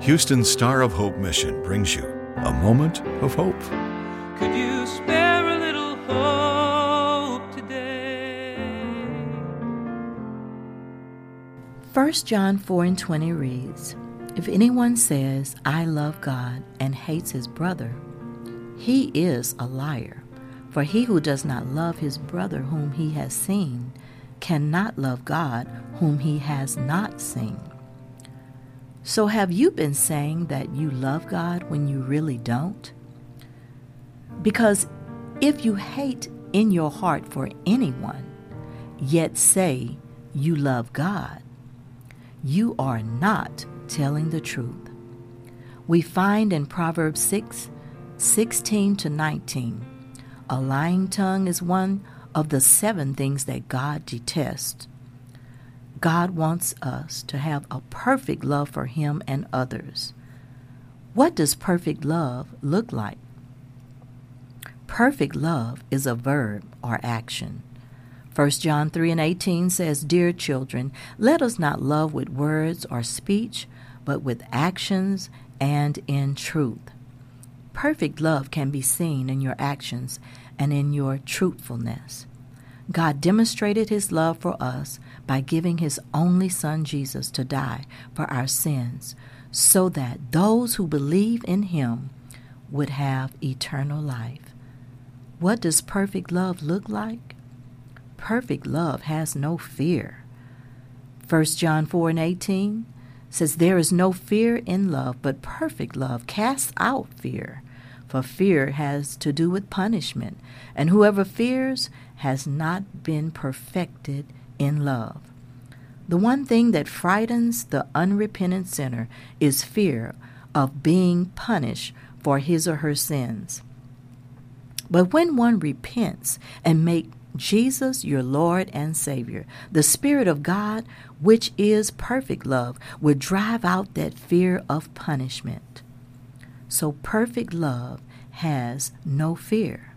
Houston Star of Hope Mission brings you a moment of hope. Could you spare a little hope today? 1 John 4 and 20 reads If anyone says, I love God, and hates his brother, he is a liar. For he who does not love his brother whom he has seen cannot love God whom he has not seen. So, have you been saying that you love God when you really don't? Because if you hate in your heart for anyone, yet say you love God, you are not telling the truth. We find in Proverbs 6 16 to 19 a lying tongue is one of the seven things that God detests. God wants us to have a perfect love for Him and others. What does perfect love look like? Perfect love is a verb or action. 1 John 3 and 18 says, Dear children, let us not love with words or speech, but with actions and in truth. Perfect love can be seen in your actions and in your truthfulness. God demonstrated his love for us by giving his only Son Jesus to die for our sins, so that those who believe in him would have eternal life. What does perfect love look like? Perfect love has no fear. 1 John 4 and 18 says, There is no fear in love, but perfect love casts out fear for fear has to do with punishment, and whoever fears has not been perfected in love. The one thing that frightens the unrepentant sinner is fear of being punished for his or her sins. But when one repents and makes Jesus your Lord and Savior, the Spirit of God, which is perfect love, will drive out that fear of punishment. So perfect love has no fear.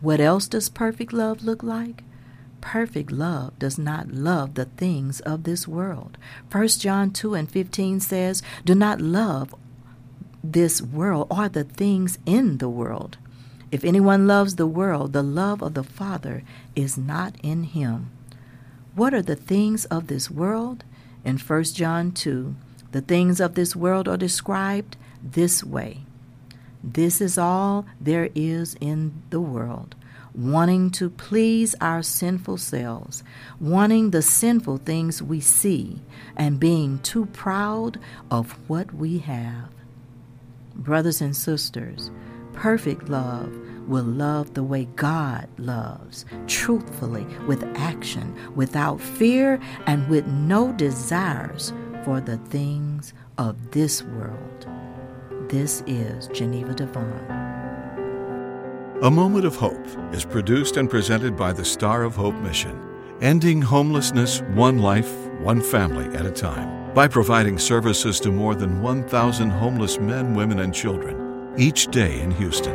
What else does perfect love look like? Perfect love does not love the things of this world. 1 John 2 and 15 says, Do not love this world or the things in the world. If anyone loves the world, the love of the Father is not in him. What are the things of this world? In 1 John 2, the things of this world are described this way This is all there is in the world wanting to please our sinful selves, wanting the sinful things we see, and being too proud of what we have. Brothers and sisters, perfect love will love the way God loves, truthfully, with action, without fear, and with no desires for the things of this world. This is Geneva Devon. A Moment of Hope is produced and presented by the Star of Hope Mission, ending homelessness one life, one family at a time, by providing services to more than 1,000 homeless men, women, and children each day in Houston.